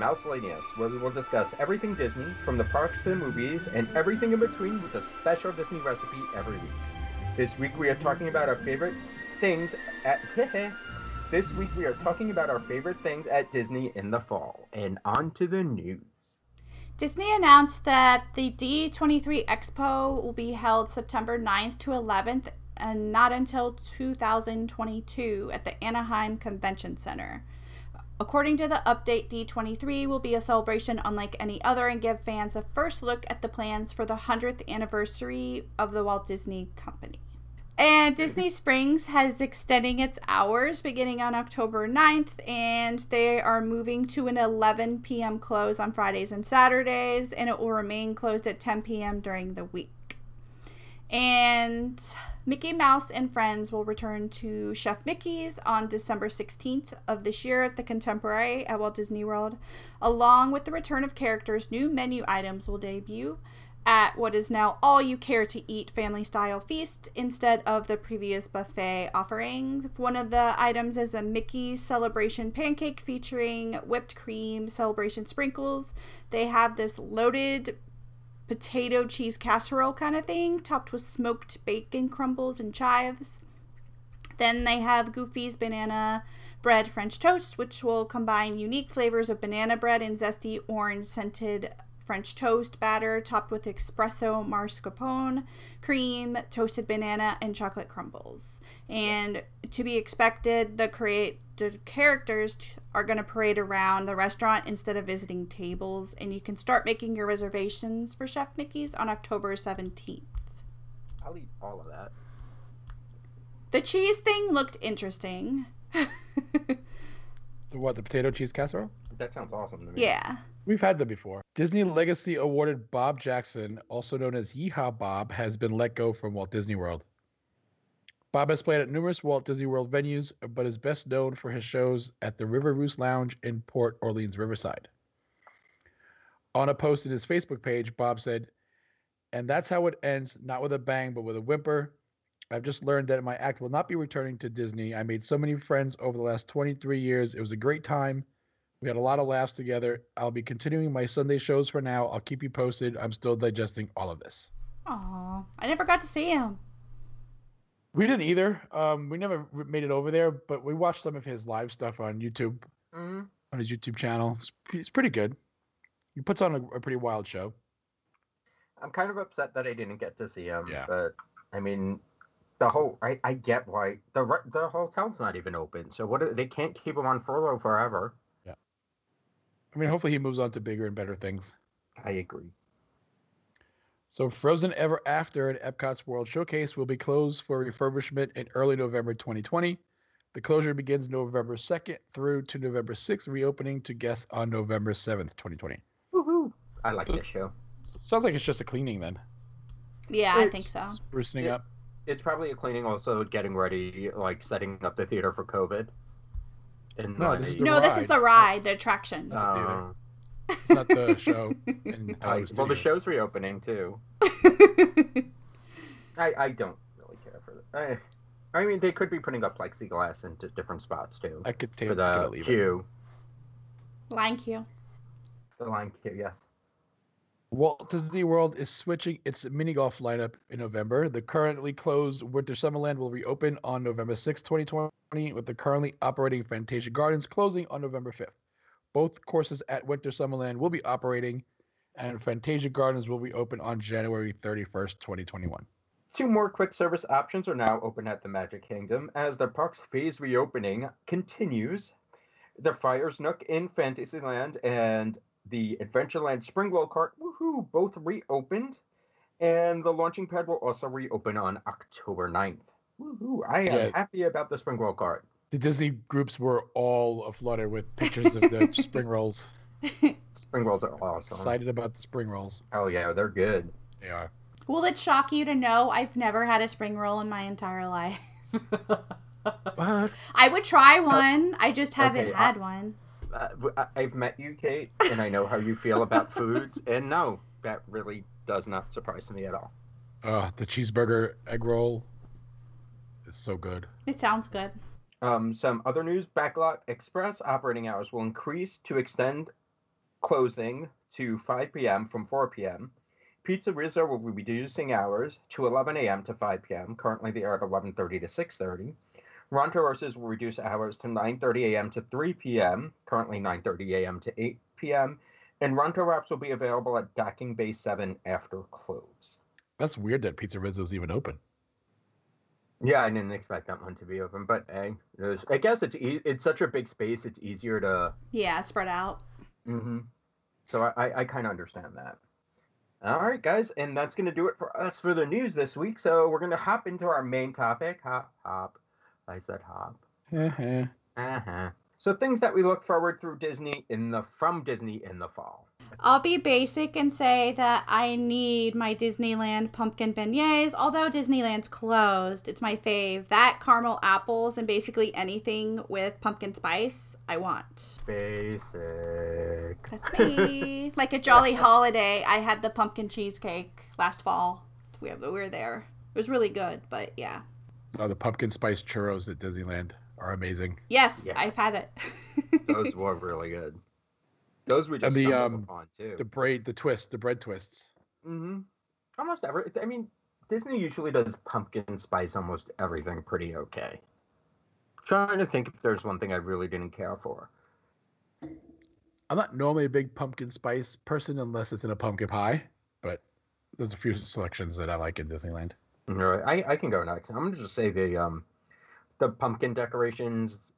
Mouselanius, where we will discuss everything Disney, from the parks to the movies, and everything in between with a special Disney recipe every week. This week we are talking about our favorite things at. this week we are talking about our favorite things at Disney in the fall. And on to the news. Disney announced that the D23 Expo will be held September 9th to 11th and not until 2022 at the Anaheim Convention Center. According to the update, D23 will be a celebration unlike any other and give fans a first look at the plans for the 100th anniversary of the Walt Disney Company. And Disney Springs has extending its hours beginning on October 9th, and they are moving to an 11 p.m. close on Fridays and Saturdays, and it will remain closed at 10 p.m. during the week. And Mickey Mouse and Friends will return to Chef Mickey's on December 16th of this year at the Contemporary at Walt Disney World. Along with the return of characters, new menu items will debut at what is now all you care to eat family style feast instead of the previous buffet offerings. One of the items is a Mickey celebration pancake featuring whipped cream, celebration sprinkles. They have this loaded potato cheese casserole kind of thing, topped with smoked bacon crumbles and chives. Then they have Goofy's banana bread French toast, which will combine unique flavors of banana bread and zesty orange scented French toast batter topped with espresso mascarpone, cream, toasted banana, and chocolate crumbles. And to be expected, the create the characters are going to parade around the restaurant instead of visiting tables, and you can start making your reservations for Chef Mickey's on October 17th. I'll eat all of that. The cheese thing looked interesting. the what? The potato cheese casserole? That sounds awesome to me. Yeah. We've had them before. Disney Legacy awarded Bob Jackson, also known as Yeehaw Bob, has been let go from Walt Disney World. Bob has played at numerous Walt Disney World venues, but is best known for his shows at the River Roost Lounge in Port Orleans Riverside. On a post in his Facebook page, Bob said, And that's how it ends, not with a bang, but with a whimper. I've just learned that my act will not be returning to Disney. I made so many friends over the last 23 years. It was a great time. We had a lot of laughs together. I'll be continuing my Sunday shows for now. I'll keep you posted. I'm still digesting all of this. Aw, I never got to see him. We didn't either. Um, we never made it over there, but we watched some of his live stuff on YouTube, mm-hmm. on his YouTube channel. It's, it's, pretty good. He puts on a, a, pretty wild show. I'm kind of upset that I didn't get to see him. Yeah. But I mean, the whole I, I get why the the hotel's not even open. So what? They can't keep him on furlough forever. Yeah. I mean, hopefully he moves on to bigger and better things. I agree. So, Frozen Ever After at Epcot's World Showcase will be closed for refurbishment in early November 2020. The closure begins November 2nd through to November 6th, reopening to guests on November 7th, 2020. Woohoo! I like so, this show. Sounds like it's just a cleaning then. Yeah, it's, I think so. Sprucing it, up. It's probably a cleaning, also getting ready, like setting up the theater for COVID. In no, this is the no, ride. this is the ride, the attraction. Uh, it's not the show. I, well, the show's reopening too. I I don't really care for that. I, I mean, they could be putting up plexiglass into different spots too. I could take for the queue. Line queue. The line queue, yes. Walt Disney World is switching its mini golf lineup in November. The currently closed Winter Summerland will reopen on November 6, 2020, with the currently operating Fantasia Gardens closing on November 5th. Both courses at Winter Summerland will be operating, and Fantasia Gardens will be open on January 31st, 2021. Two more quick service options are now open at the Magic Kingdom as the park's phase reopening continues. The Friars Nook in Fantasyland and the Adventureland Spring Roll cart, woohoo, both reopened. And the Lunching Pad will also reopen on October 9th. Woohoo, I am yeah. happy about the Spring Roll cart. The Disney groups were all aflutter with pictures of the spring rolls. Spring rolls are awesome. Excited about the spring rolls. Oh yeah, they're good. They are. Will it shock you to know I've never had a spring roll in my entire life? what? I would try one. I just haven't okay, had I, one uh, I've met you, Kate, and I know how you feel about foods, and no, that really does not surprise me at all. Uh, the cheeseburger egg roll is so good. It sounds good. Um, some other news: Backlot Express operating hours will increase to extend closing to 5 p.m. from 4 p.m. Pizza Rizzo will be reducing hours to 11 a.m. to 5 p.m. Currently, they are at 11:30 to 6:30. Ronto Roasters will reduce hours to 9:30 a.m. to 3 p.m. Currently, 9:30 a.m. to 8 p.m. And Ronto Wraps will be available at Docking Bay 7 after close. That's weird that Pizza Rizzo's even open. Yeah, I didn't expect that one to be open, but hey, there's, I guess it's e- it's such a big space, it's easier to. Yeah, spread out. hmm So I I, I kind of understand that. All right, guys, and that's gonna do it for us for the news this week. So we're gonna hop into our main topic. Hop, hop. I said hop. Uh-huh. Uh huh. So things that we look forward through Disney in the from Disney in the fall. I'll be basic and say that I need my Disneyland pumpkin beignets. Although Disneyland's closed, it's my fave. That caramel apples and basically anything with pumpkin spice, I want. Basic. That's me. like a jolly holiday, I had the pumpkin cheesecake last fall. We, we were there. It was really good, but yeah. Oh, the pumpkin spice churros at Disneyland are amazing. Yes, Yes. I've had it. Those were really good. Those we just the, stumbled um, upon too. The braid, the twist, the bread twists. hmm Almost every. I mean, Disney usually does pumpkin spice almost everything pretty okay. Trying to think if there's one thing I really didn't care for. I'm not normally a big pumpkin spice person unless it's in a pumpkin pie, but there's a few selections that I like in Disneyland. Right, I, I can go next. I'm gonna just say the um, the pumpkin decorations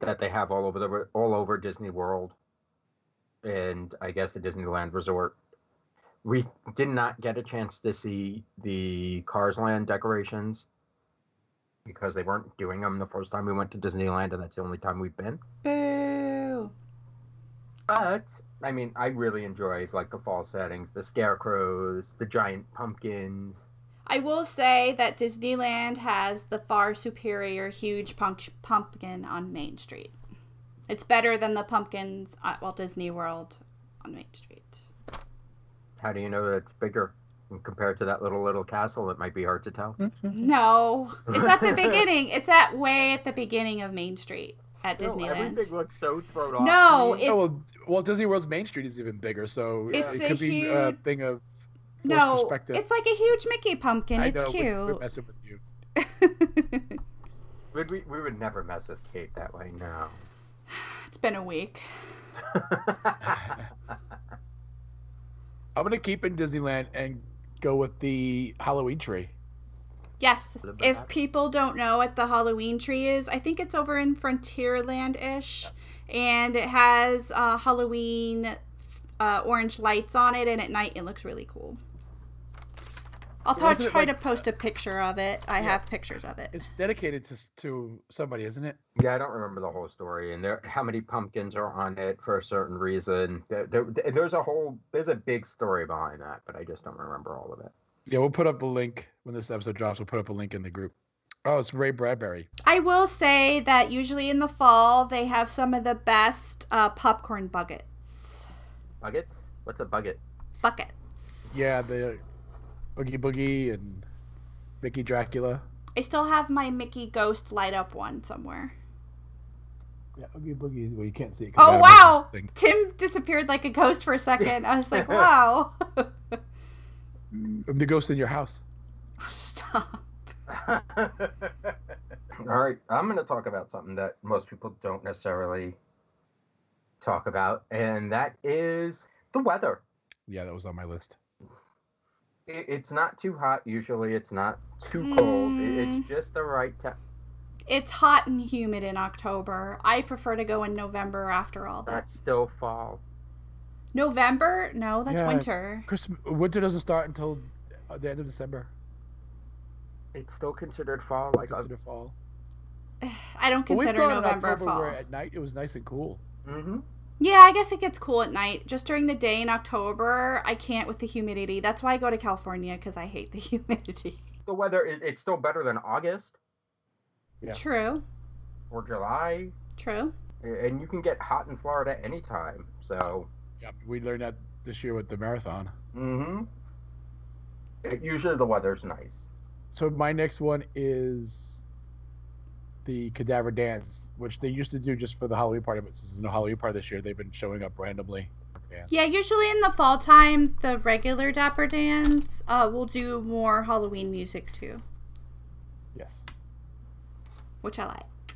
that they have all over the all over Disney World, and I guess the Disneyland Resort. We did not get a chance to see the Cars Land decorations because they weren't doing them the first time we went to Disneyland, and that's the only time we've been. Boo. But I mean, I really enjoyed like the fall settings, the scarecrows, the giant pumpkins. I will say that Disneyland has the far superior huge punk- pumpkin on Main Street. It's better than the pumpkins at Walt Disney World on Main Street. How do you know that it's bigger compared to that little little castle? It might be hard to tell. Mm-hmm. No, it's at the beginning. It's at way at the beginning of Main Street at Still, Disneyland. Everything looks so thrown off. No. It's- oh, well, Walt Disney World's Main Street is even bigger, so It's it a could be a thing of no, perspective. it's like a huge Mickey pumpkin. I it's know, we- We're cute. messing with you. Would we, we would never mess with Kate that way. No. It's been a week. I'm gonna keep in Disneyland and go with the Halloween tree. Yes. If people don't know what the Halloween tree is, I think it's over in Frontierland ish. And it has uh, Halloween uh, orange lights on it, and at night it looks really cool. I'll probably try like- to post a picture of it. I Yeah. have pictures of it. It's dedicated to to somebody, isn't it? yeah, I don't remember the whole story, and there how many pumpkins are on it for a certain reason. There, there, there's a whole there's a big story behind that, but I just don't remember all of it. Yeah, we'll put up a link when this episode drops. We'll put up a link in the group. Oh, it's Ray Bradbury. I will say that usually in the fall, they have some of the best uh, popcorn buckets. Buckets? What's a bucket? Bucket. Yeah, the Oogie Boogie and Mickey Dracula. I still have my Mickey Ghost light up one somewhere. Yeah, Oogie Boogie. Well, you can't see it. 'cause oh, I Oh wow! Tim disappeared like a ghost for a second. I was like, wow. I'm the ghost in your house. Stop. All right, I'm going to talk about something that most people don't necessarily talk about, and that is the weather. Yeah, that was on my list. It, it's not too hot usually. It's not too cold. It, Mm. it's just the right time. It's hot and humid in October. I prefer to go in November after all that. That's still fall. November? No, that's Yeah. winter. Christmas winter doesn't start until uh, the end of December. It's still considered fall. Like, uh, Consider fall. I don't But we've consider gone in November October fall. where at night it was nice and cool. mm-hmm. Yeah, I guess it gets cool at night. Just during the day in October, I can't with the humidity. That's why I go to California because I hate the humidity. The weather, it, it's still better than August Yeah. True. or July, True. and you can get hot in Florida anytime. So, Yeah, we learned that this year with the marathon. mm-hmm. Usually the weather's nice. So my next one is the Cadaver Dans, which they used to do just for the Halloween party, but since there's no Halloween party this year, they've been showing up randomly. Yeah, usually in the fall time, the regular Dapper Dans uh, will do more Halloween music too, Yes. which I like.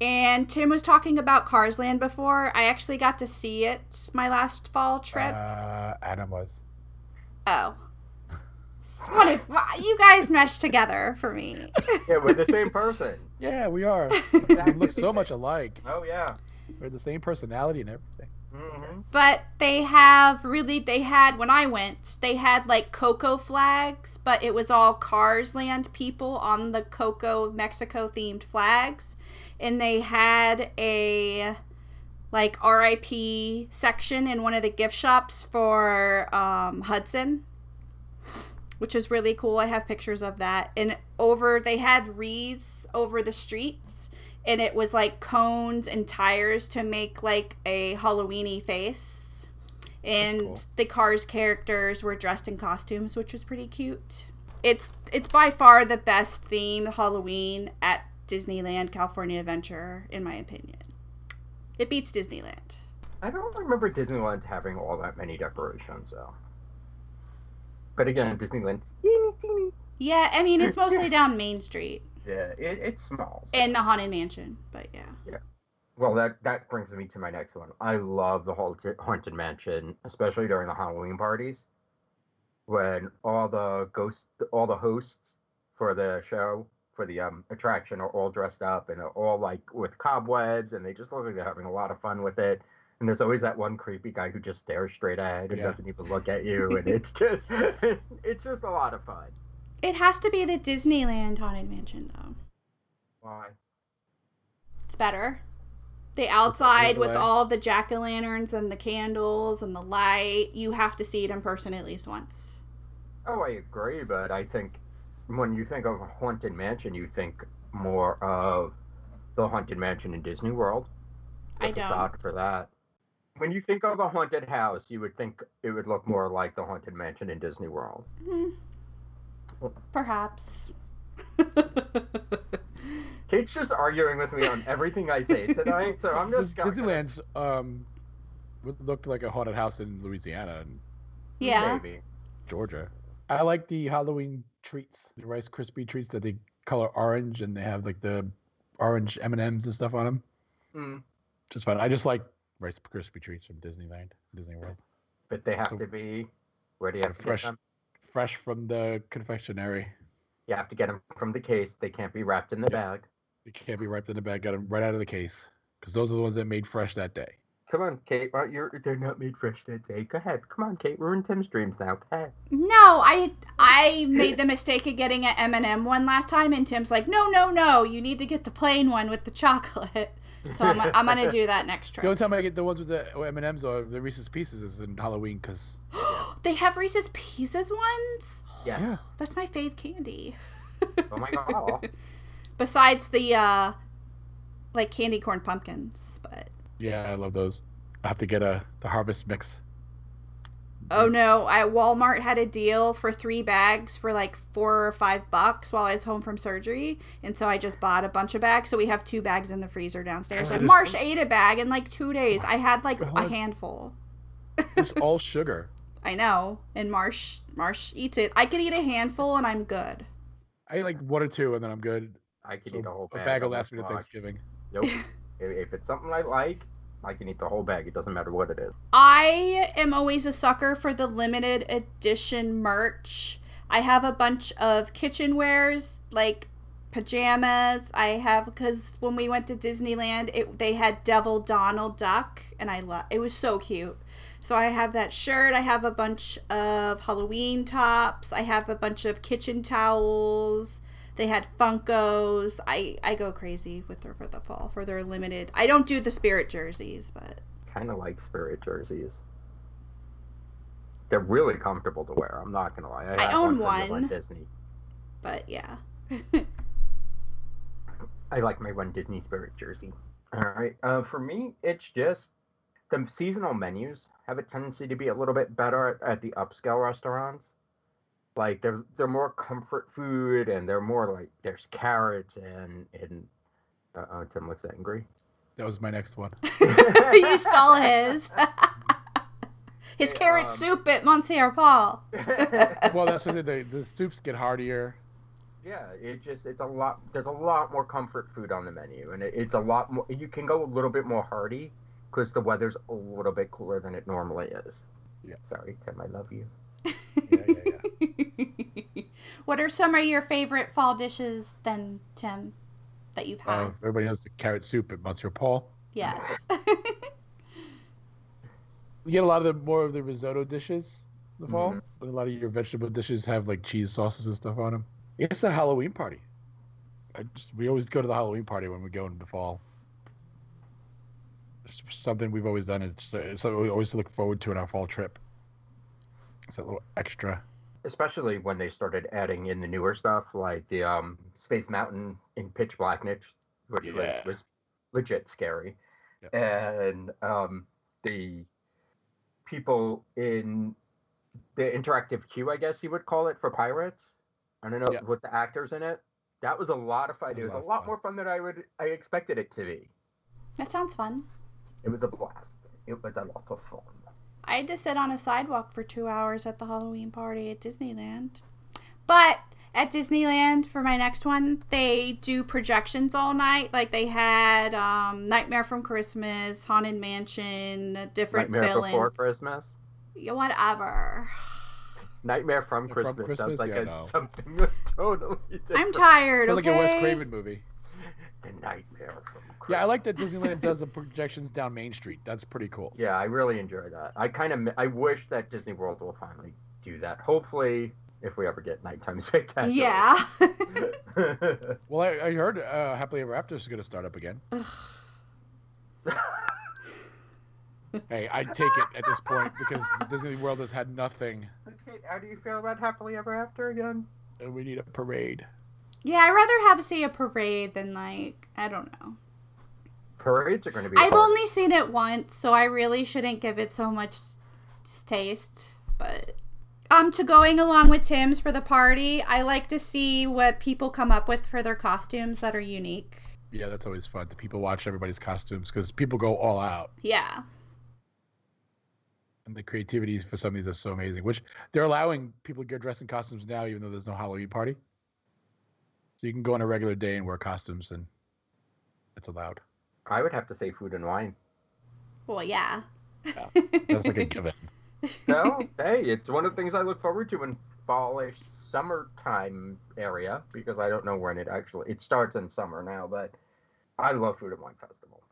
And Tim was talking about Cars Land before. I actually got to see it my last fall trip. Uh, Adam was. oh. What if you guys mesh together for me? Yeah, we're the same person. Yeah, we are. we look so much alike. Oh yeah. We're the same personality and everything. hmm But they have really, they had, when I went, they had like Coco flags, but it was all Cars Land people on the Coco Mexico themed flags. And they had a like RIP section in one of the gift shops for um, Hudson, which is really cool. I have pictures of that. And over, they had wreaths over the streets and it was like cones and tires to make like a Halloweeny face. And cool. the Cars characters were dressed in costumes, which was pretty cute. It's it's by far the best theme Halloween at Disneyland California Adventure, in my opinion. It beats Disneyland. I don't remember Disneyland having all that many decorations though. But again, Disneyland's teeny, teeny. Yeah, I mean it's mostly down Main Street Yeah, it, it's small. so- and the Haunted Mansion, but yeah. Yeah. Well, that that brings me to my next one. I love the haunted, haunted mansion, especially during the Halloween parties, when all the ghosts, all the hosts for the show, for the um attraction, are all dressed up and are all like with cobwebs, and they just look like they're having a lot of fun with it. And there's always that one creepy guy who just stares straight ahead and Yeah. doesn't even look at you, and it's just it's just a lot of fun. It has to be the Disneyland Haunted Mansion though. Why? It's better. The outside with all the jack o' lanterns and the candles and the light, you have to see it in person at least once. Oh, I agree, but I think when you think of a haunted mansion, you think more of the haunted mansion in Disney World. I don't. facade for that. When you think of a haunted house, you would think it would look more like the haunted mansion in Disney World. Hmm. Perhaps. Kate's just arguing with me on everything I say tonight, so I'm Dis- just gonna- Disneyland's um would look like a haunted house in Louisiana and yeah. Maybe. Georgia. I like the Halloween treats, the Rice Krispie treats that they color orange and they have like the orange M and M's and stuff on them. Mm, Just fun. I just like Rice Krispie treats from Disneyland, Disney World. but they have So- to be. Where do you have to Fresh. get them? Fresh from the confectionery. You have to get them from the case. They can't be wrapped in the bag. They can't be wrapped in the bag. Got them right out of the case because those are the ones that made fresh that day. Come on, Kate. Well, you're they're not made fresh that day. Go ahead. Come on, Kate. We're in Tim's dreams now. Go ahead. No, I I made the mistake of getting an M&M one last time and Tim's like, "No, no, no, you need to get the plain one with the chocolate." So I'm, I'm going to do that next trip. The only trip. time I get the ones with the M and M's or the Reese's Pieces is in Halloween because they have Reese's Pieces ones? Yeah. yeah, That's my fave candy. Oh my god. Besides the uh like candy corn pumpkins, but yeah, I love those. I have to get a the harvest mix. Oh no, I Walmart had a deal for three bags for like four or five bucks while I was home from surgery. And so I just bought a bunch of bags. So we have two bags in the freezer downstairs. Oh, And this- Marsh ate a bag in like two days. I had like a handful. It's all sugar. I know. And Marsh Marsh eats it. I could eat a handful and I'm good. I eat like one or two and then I'm good. I could So eat a whole bag. a bag. bag will of last me to Thanksgiving. Nope. if, if it's something I like, I can eat the whole bag. It doesn't matter what it is. I am always a sucker for the limited edition merch. I have a bunch of kitchenwares like pajamas. I have because when we went to Disneyland, it they had Devil Donald Duck, and I love it was so cute. So I have that shirt. I have a bunch of Halloween tops. I have a bunch of kitchen towels. They had Funkos. I I go crazy with their for the fall for their limited. I don't do the spirit jerseys, but Kind of like spirit jerseys. They're really comfortable to wear. I'm not gonna lie. I have own the one. Disney. but yeah. I like my one Disney Spirit jersey. All right. Uh, for me, it's just the seasonal menus have a tendency to be a little bit better at, at the upscale restaurants. Like they're they're more comfort food, and they're more like there's carrots and and. Uh, oh, Tim looks angry. That was my next one. you stole his. His Hey, carrot um, soup at Monsieur Paul. Well, that's just it. The, the soups get heartier. yeah, it just it's a lot. There's a lot more comfort food on the menu, and it, it's a lot more. You can go a little bit more hearty because the weather's a little bit cooler than it normally is. Yeah. Sorry, Tim, I love you. Yeah, yeah, yeah. what are some of your favorite fall dishes then, Tim, that you've had? Uh, everybody knows the carrot soup at Monsieur Paul. yes. You get a lot of the more of the risotto dishes in the fall, Mhm. but a lot of your vegetable dishes have like cheese sauces and stuff on them. It's a Halloween party. I just, we always go to the Halloween party when we go in the fall. It's something we've always done. It's, it's something we always look forward to in our fall trip. It's a little extra. Especially when they started adding in the newer stuff like the um, Space Mountain in Pitch Blackness, which was- Yeah. was, legit scary, Yep. and um, the people in the interactive queue, I guess you would call it for pirates. I don't know Yeah. with the actors in it. That was a lot of fun. It was was a a lot lot fun. more fun than I would I expected it to be. that sounds fun. It was a blast. It was a lot of fun. I had to sit on a sidewalk for two hours at the Halloween party at Disneyland. But at Disneyland, for my next one, they do projections all night. Like they had um, Nightmare from Christmas, Haunted Mansion, different Nightmare villains. Before Christmas. Yeah, Whatever. Nightmare from From Christmas, Christmas? sounds like Yeah, a, no. something totally different. I'm tired. Sounds okay. like a Wes Craven movie. The Nightmare from Christmas. Yeah, I like that Disneyland does the projections down Main Street. That's pretty cool. Yeah, I really enjoy that. I kind of I wish that Disney World will finally do that. Hopefully, if we ever get nighttime spectacular. Yeah. Well, I, I heard uh, Happily Ever After is going to start up again. Hey, I'd take it at this point because Disney World has had nothing, okay, how do you feel about Happily Ever After again? and we need a parade. Yeah, I'd rather have see a parade than like I don't know. Parades are going to be. I've hard. only seen it once, so I really shouldn't give it so much s- taste. But um, to going along with Tim's for the party, I like to see what people come up with for their costumes that are unique. Yeah, that's always fun. To people watch everybody's costumes because people go all out, Yeah, and the creativity for some of these is so amazing. Which they're allowing people to get dressed in costumes now, even though there's no Halloween party. So you can go on a regular day and wear costumes, and it's allowed. I would have to say food and wine. well, yeah. That's like a given. No, hey, it's one of the things I look forward to in fallish summertime area because I don't know when it actually it starts in summer now, but I love Food and Wine Festival.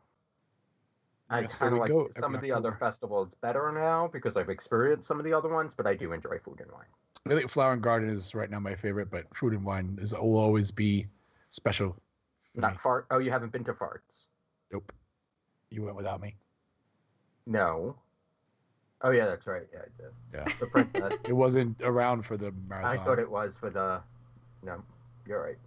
I That's kind of like go some of every the other festivals better now because I've experienced some of the other ones, but I do enjoy Food and Wine. I think Flower and Garden is right now my favorite, but Food and Wine is will always be special. for me. Not fart. Oh, you haven't been to farts? Nope. You went without me. No. Oh yeah, that's right. Yeah, I did. Yeah. The princess. It wasn't around for the marathon. I thought it was for the. No, you're right.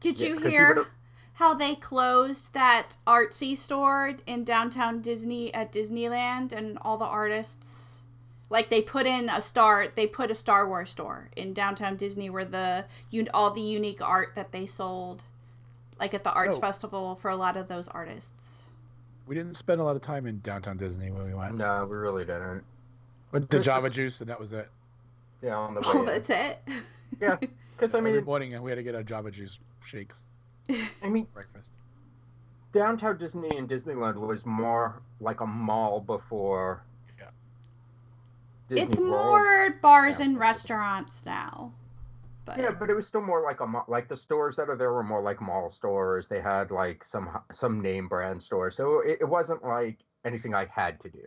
Did Yeah, you hear would've- how they closed that artsy store in downtown Disney at Disneyland and all the artists? Like they put in a star, they put a Star Wars store in downtown Disney where the un- all the unique art that they sold, like at the arts Oh. festival for a lot of those artists. We didn't spend a lot of time in downtown Disney when we went. No, we really didn't. Went to Jamba just- Juice, and that was it. Yeah, on the oh, way. Oh, in. that's it. Yeah, because I mean, Every mean, morning we had to get our Jamba Juice shakes I mean, breakfast. downtown Disney and Disneyland was more like a mall before. Disney it's World. more bars Yeah. and restaurants now. But Yeah, but it was still more like a mall. Like the stores that are there were more like mall stores. They had like some some name brand stores, so it, it wasn't like anything I had to do.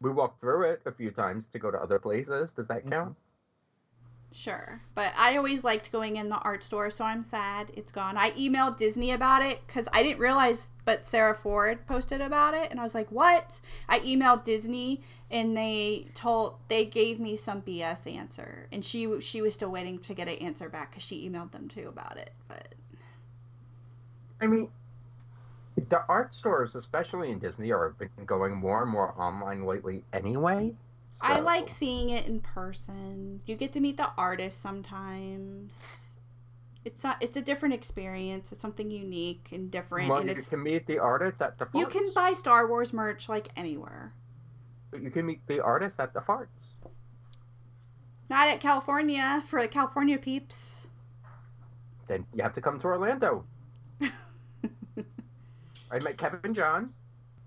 We walked through it a few times to go to other places. Does that count? Mm-hmm. Sure. But I always liked going in the art store, so I'm sad it's gone. I emailed Disney about it because I didn't realize, but Sarah Ford posted about it, and I was like, what? I emailed Disney, and they told, they gave me some BS answer. And she she was still waiting to get an answer back because she emailed them too about it. But I mean, the art stores, especially in Disney, are been going more and more online lately. Anyway, I like seeing it in person. You get to meet the artists sometimes. It's not. It's a different experience. It's something unique and different, Well, and you it's can meet the artists at the farts. you can buy Star Wars merch like anywhere. But you can meet the artists at the farts. Not at California for the California peeps. Then you have to come to Orlando. I met Kevin John.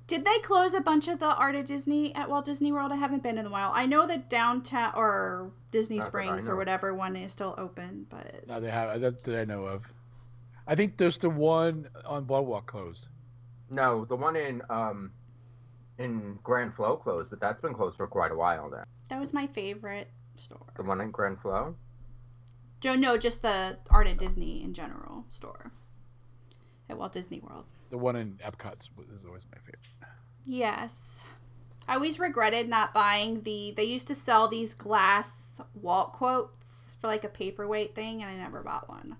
Did they close a bunch of the Art of Disney at Walt Disney World? I haven't been in a while. I know that downtown or Disney Not Springs or whatever one is still open, but No, they have that that I know of. I think there's the one on Boardwalk closed. No, the one in um in Grand Flo closed, but that's been closed for quite a while now. that was my favorite store. The one in Grand Flo. No, no, just the Art of Disney in general store at Walt Disney World. The one in Epcot is always my favorite. Yes. I always regretted not buying the. They used to sell these glass Walt quotes for like a paperweight thing, and I never bought one.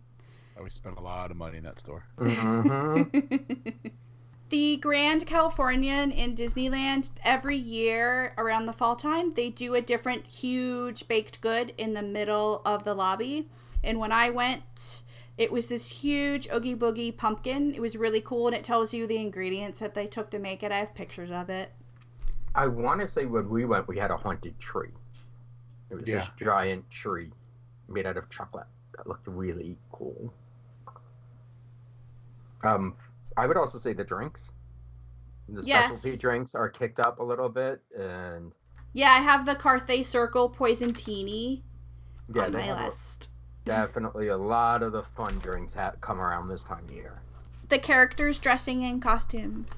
I always spent a lot of money in that store. Mm-hmm. the Grand Californian in Disneyland, every year around the fall time, they do a different huge baked good in the middle of the lobby. And when I went, it was this huge Oogie Boogie pumpkin. It was really cool, and it tells you the ingredients that they took to make it. I have pictures of it. I want to say when we went, we had a haunted tree. It was this giant tree made out of chocolate that looked really cool. Um, I would also say the drinks. The Yes. specialty drinks are kicked up a little bit, and Yeah, I have the Carthay Circle Poison Teeny yeah, on my have a- list. Definitely a lot of the fun drinks ha- come around this time of year. The characters dressing in costumes.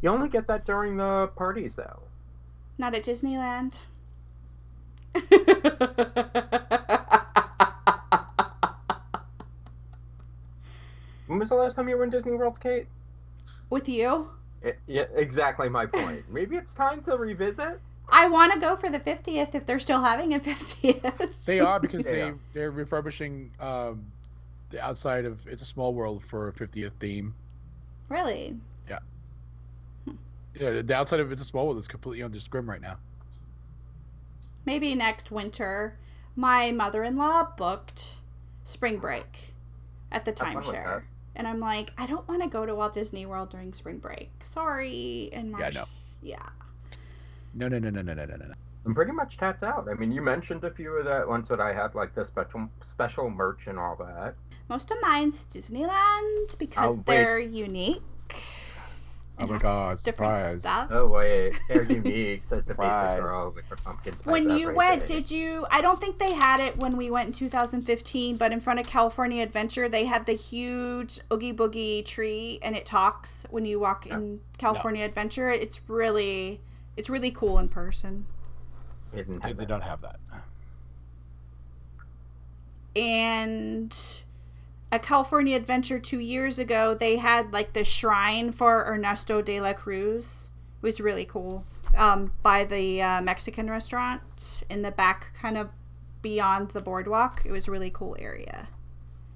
You only get that during the parties, though. Not at Disneyland. When was the last time you were in Disney World, Kate? With you? I- yeah, exactly my point. Maybe it's time to revisit. I want to go for the 50th if they're still having a 50th. They are because Yeah. they they're refurbishing um, the outside of It's a Small World for a 50th theme. really? Yeah, Yeah. the outside of It's a Small World is completely under scrim right now. Maybe next winter. My mother in law booked spring break at the Have fun timeshare. And I'm like, I don't want to go to Walt Disney World during spring break. Sorry. And my Yeah, no. Yeah. No, no, no, no, no, no, no, no. I'm pretty much tapped out. I mean, you mentioned a few of the ones that I had, like the special special merch and all that. Most of mine's Disneyland because Oh, they're unique. Oh my god, different surprise. stuff. Oh wait, they're unique. Says the Surprise. basic girl with her pumpkin spice. When you everything. went, did you? I don't think they had it when we went in 2015, but in front of California Adventure, they had the huge Oogie Boogie tree, and it talks when you walk in California Adventure. It's really, it's really cool in person. It didn't They, have they that. don't have that. And a California Adventure two years ago, they had like the shrine for Ernesto de la Cruz. It was really cool. Um, by the uh, Mexican restaurant in the back, kind of beyond the boardwalk. It was a really cool area.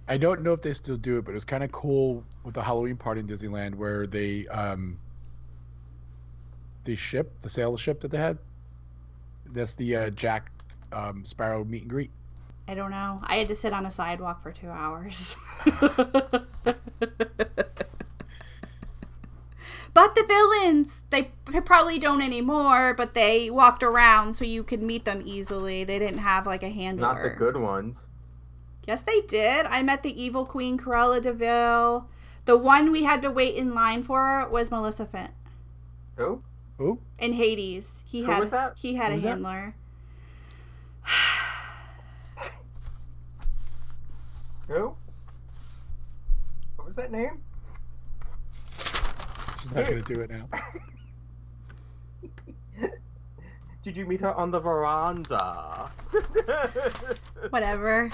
I don't know if they still do it, but it was kind of cool with the Halloween party in Disneyland where they um the ship, the sail ship that they had. That's the uh, Jack um, Sparrow meet and greet. I don't know. I had to sit on a sidewalk for two hours. but the villains, they probably don't anymore, but they walked around so you could meet them easily. They didn't have like a handler. Not the good ones. Yes, they did. I met the evil queen, Cruella de Vil. The one we had to wait in line for was Maleficent. Who? Ooh, In Hades, he Who had was that? he had Who a handler. Who? What was that name? she's not gonna do it now. Did you meet her on the veranda? whatever.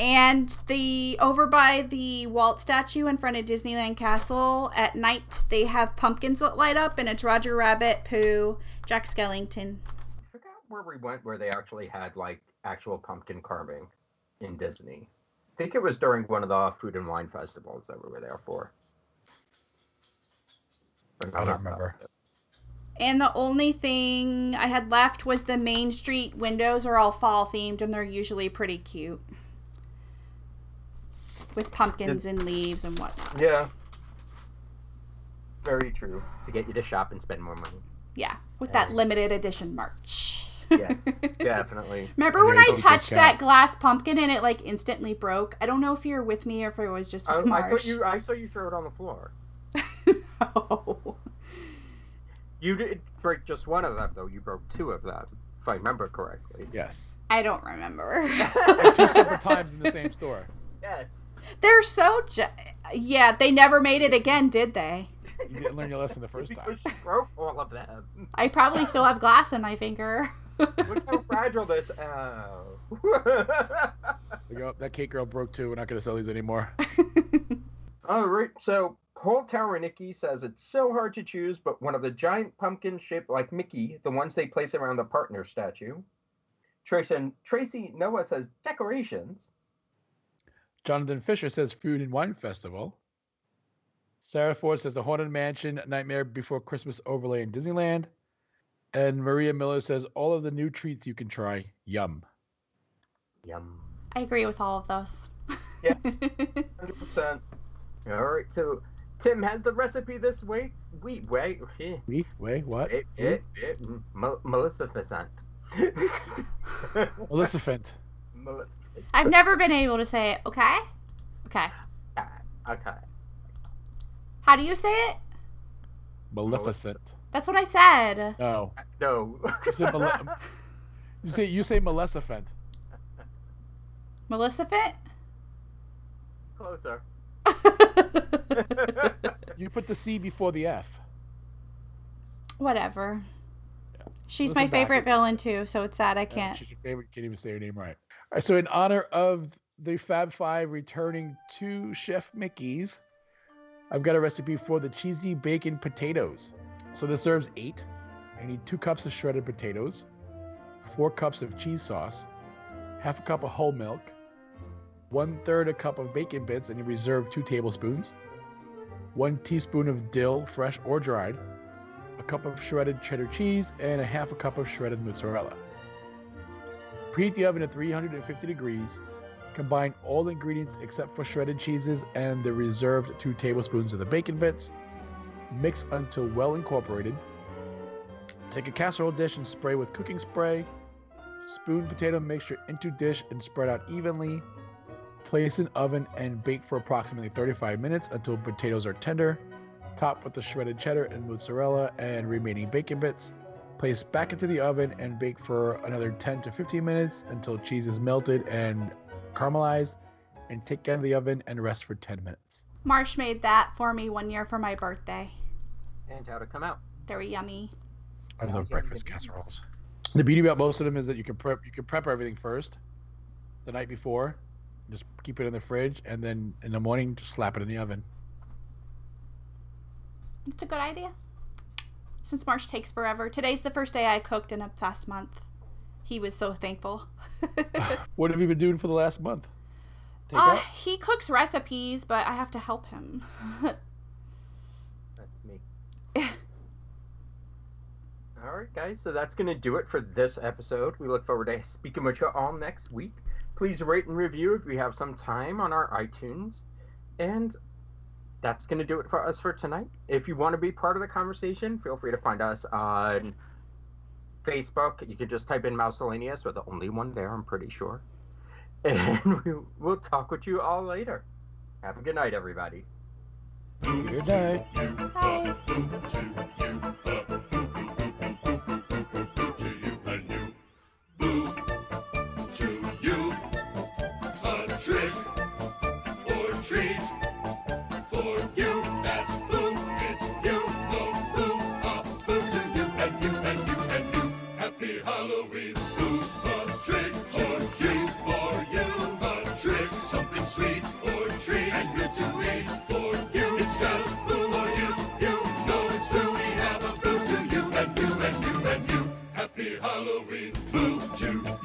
And the over by the Walt statue in front of Disneyland Castle at night, they have pumpkins that light up, and it's Roger Rabbit, Pooh, Jack Skellington. I forgot where we went where they actually had like actual pumpkin carving in Disney. I think it was during one of the food and wine festivals that we were there for. But I don't not remember. festive. And the only thing I had left was the Main Street windows are all fall themed and they're usually pretty cute. With pumpkins and leaves and whatnot. Yeah. Very true. To get you to shop and spend more money. Yeah, with that limited edition merch. Yes, definitely. Remember when I good touched that glass pumpkin and it like instantly broke? I don't know if you're with me or if it was just I, with I thought you. I saw you throw it on the floor. No. You did break just one of them, though. You broke two of them, if I remember correctly. Yes. I don't remember. At two separate times in the same store. yes. They're so. J- yeah, they never made it again, did they? You didn't learn your lesson the first time. Because she broke all of them. I probably still have glass in my finger. Look how fragile this. Oh. Go, that cake girl broke too. We're not going to sell these anymore. All right, so Cold Tower Nikki says it's so hard to choose, but one of the giant pumpkins shaped like Mickey, the ones they place around the partner statue. Tracy, Tracy Noah says decorations. Jonathan Fisher says Food and Wine Festival. Sarah Ford says The Haunted Mansion, Nightmare Before Christmas overlay in Disneyland. And Maria Miller says all of the new treats you can try. Yum. Yum. I agree with all of those. Yes, hundred percent. All right, so Tim has the recipe this week. We wait, We wait, what? wait, eh, eh, mm, Mel- Melissa Facent. Melissa Fent. Melissa. I've never been able to say it. Okay. Okay. Uh, okay. How do you say it? Maleficent. That's what I said. No. No. You say, Male- you say you say Maleficent. Melissa Fit? Closer. You put the C before the F. Whatever. Yeah. She's Listen my favorite backwards. villain too, so it's sad I can't. She's your favorite. Can't even say her name right. Right. So in honor of the Fab Five returning to Chef Mickey's, I've got a recipe for the cheesy bacon potatoes. So this serves eight. I need two cups of shredded potatoes, four cups of cheese sauce, half a cup of whole milk, one third a cup of bacon bits, and you reserve two tablespoons, one teaspoon of dill, fresh or dried, a cup of shredded cheddar cheese, and a half a cup of shredded mozzarella. Preheat the oven to 350 degrees. Combine all ingredients except for shredded cheeses and the reserved two tablespoons of the bacon bits. Mix until well incorporated. Take a casserole dish and spray with cooking spray. Spoon potato mixture into dish and spread out evenly. Place in oven and bake for approximately 35 minutes until potatoes are tender. Top with the shredded cheddar and mozzarella and remaining bacon bits. Place back into the oven and bake for another 10 to 15 minutes until cheese is melted and caramelized. And take out of the oven and rest for 10 minutes. Marsh made that for me one year for my birthday. And how to come out. Very yummy. I love breakfast good. casseroles. The beauty about most of them is that you can prep you can prep everything first, the night before, just keep it in the fridge, and then in the morning just slap it in the oven. It's a good idea. Since Marsh takes forever, today's the first day I cooked in a past month. He was so thankful. what have you been doing for the last month? Take uh, he cooks recipes, but I have to help him. That's me. All right, guys. So that's going to do it for this episode. We look forward to speaking with you all next week. Please rate and review if you have some time on our iTunes. And that's going to do it for us for tonight. If you want to be part of the conversation, feel free to find us on Facebook. You can just type in Mouselanius. We're the only one there, I'm pretty sure. And we, we'll talk with you all later. Have a good night, everybody. Good night. Bye. Sweet or treat and good to eat for you. It's just boo or it's you. No, it's true. We have a boo to you and you and you and you. Happy Halloween. Boo to